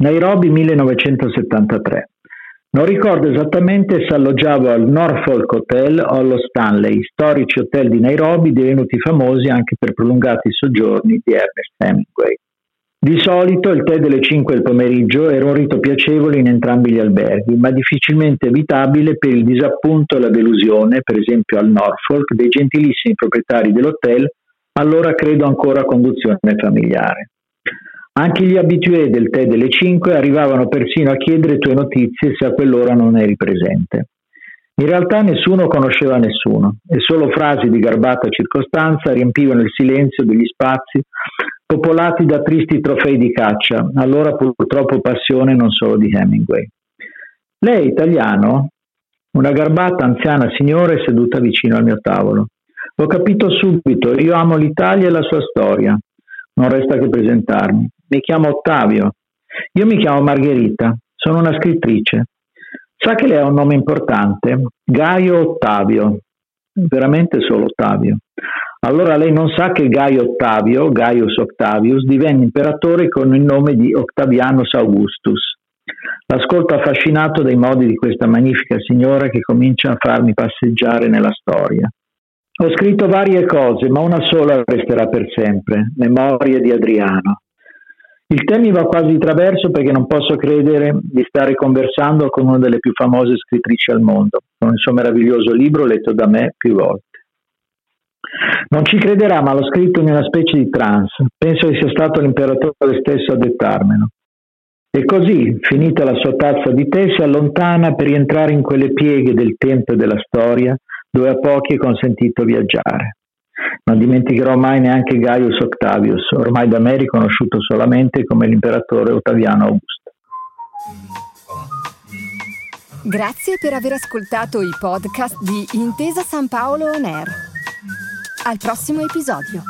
Nairobi 1973. Non ricordo esattamente se alloggiavo al Norfolk Hotel o allo Stanley, storici hotel di Nairobi divenuti famosi anche per prolungati soggiorni di Ernest Hemingway. Di solito il tè delle 5 del pomeriggio era un rito piacevole in entrambi gli alberghi, ma difficilmente evitabile per il disappunto e la delusione, per esempio al Norfolk, dei gentilissimi proprietari dell'hotel, allora credo ancora a conduzione familiare. Anche gli abitué del tè delle 5 arrivavano persino a chiedere tue notizie se a quell'ora non eri presente. In realtà nessuno conosceva nessuno e solo frasi di garbata circostanza riempivano il silenzio degli spazi popolati da tristi trofei di caccia, allora purtroppo passione non solo di Hemingway. Lei è italiano? Una garbata anziana signore seduta vicino al mio tavolo. Ho capito subito, io amo l'Italia e la sua storia. Non resta che presentarmi. Mi chiamo Ottavio. Io mi chiamo Margherita, sono una scrittrice. Sa che lei ha un nome importante? Gaio Ottavio. Veramente solo Ottavio. Allora lei non sa che Gaio Ottavio, Gaius Octavius, divenne imperatore con il nome di Octavianus Augustus. L'ascolto affascinato dai modi di questa magnifica signora che comincia a farmi passeggiare nella storia. Ho scritto varie cose, ma una sola resterà per sempre, Memorie di Adriano. Il tema mi va quasi di traverso perché non posso credere di stare conversando con una delle più famose scrittrici al mondo, con il suo meraviglioso libro letto da me più volte. Non ci crederà, ma l'ho scritto in una specie di trance. Penso che sia stato l'imperatore stesso a dettarmelo. E così, finita la sua tazza di tè, si allontana per rientrare in quelle pieghe del tempo e della storia dove a pochi è consentito viaggiare. Dimenticherò mai neanche Gaius Octavius, ormai da me riconosciuto solamente come l'imperatore Ottaviano Augusto. Grazie per aver ascoltato i podcast di Intesa San Paolo On Air. Al prossimo episodio.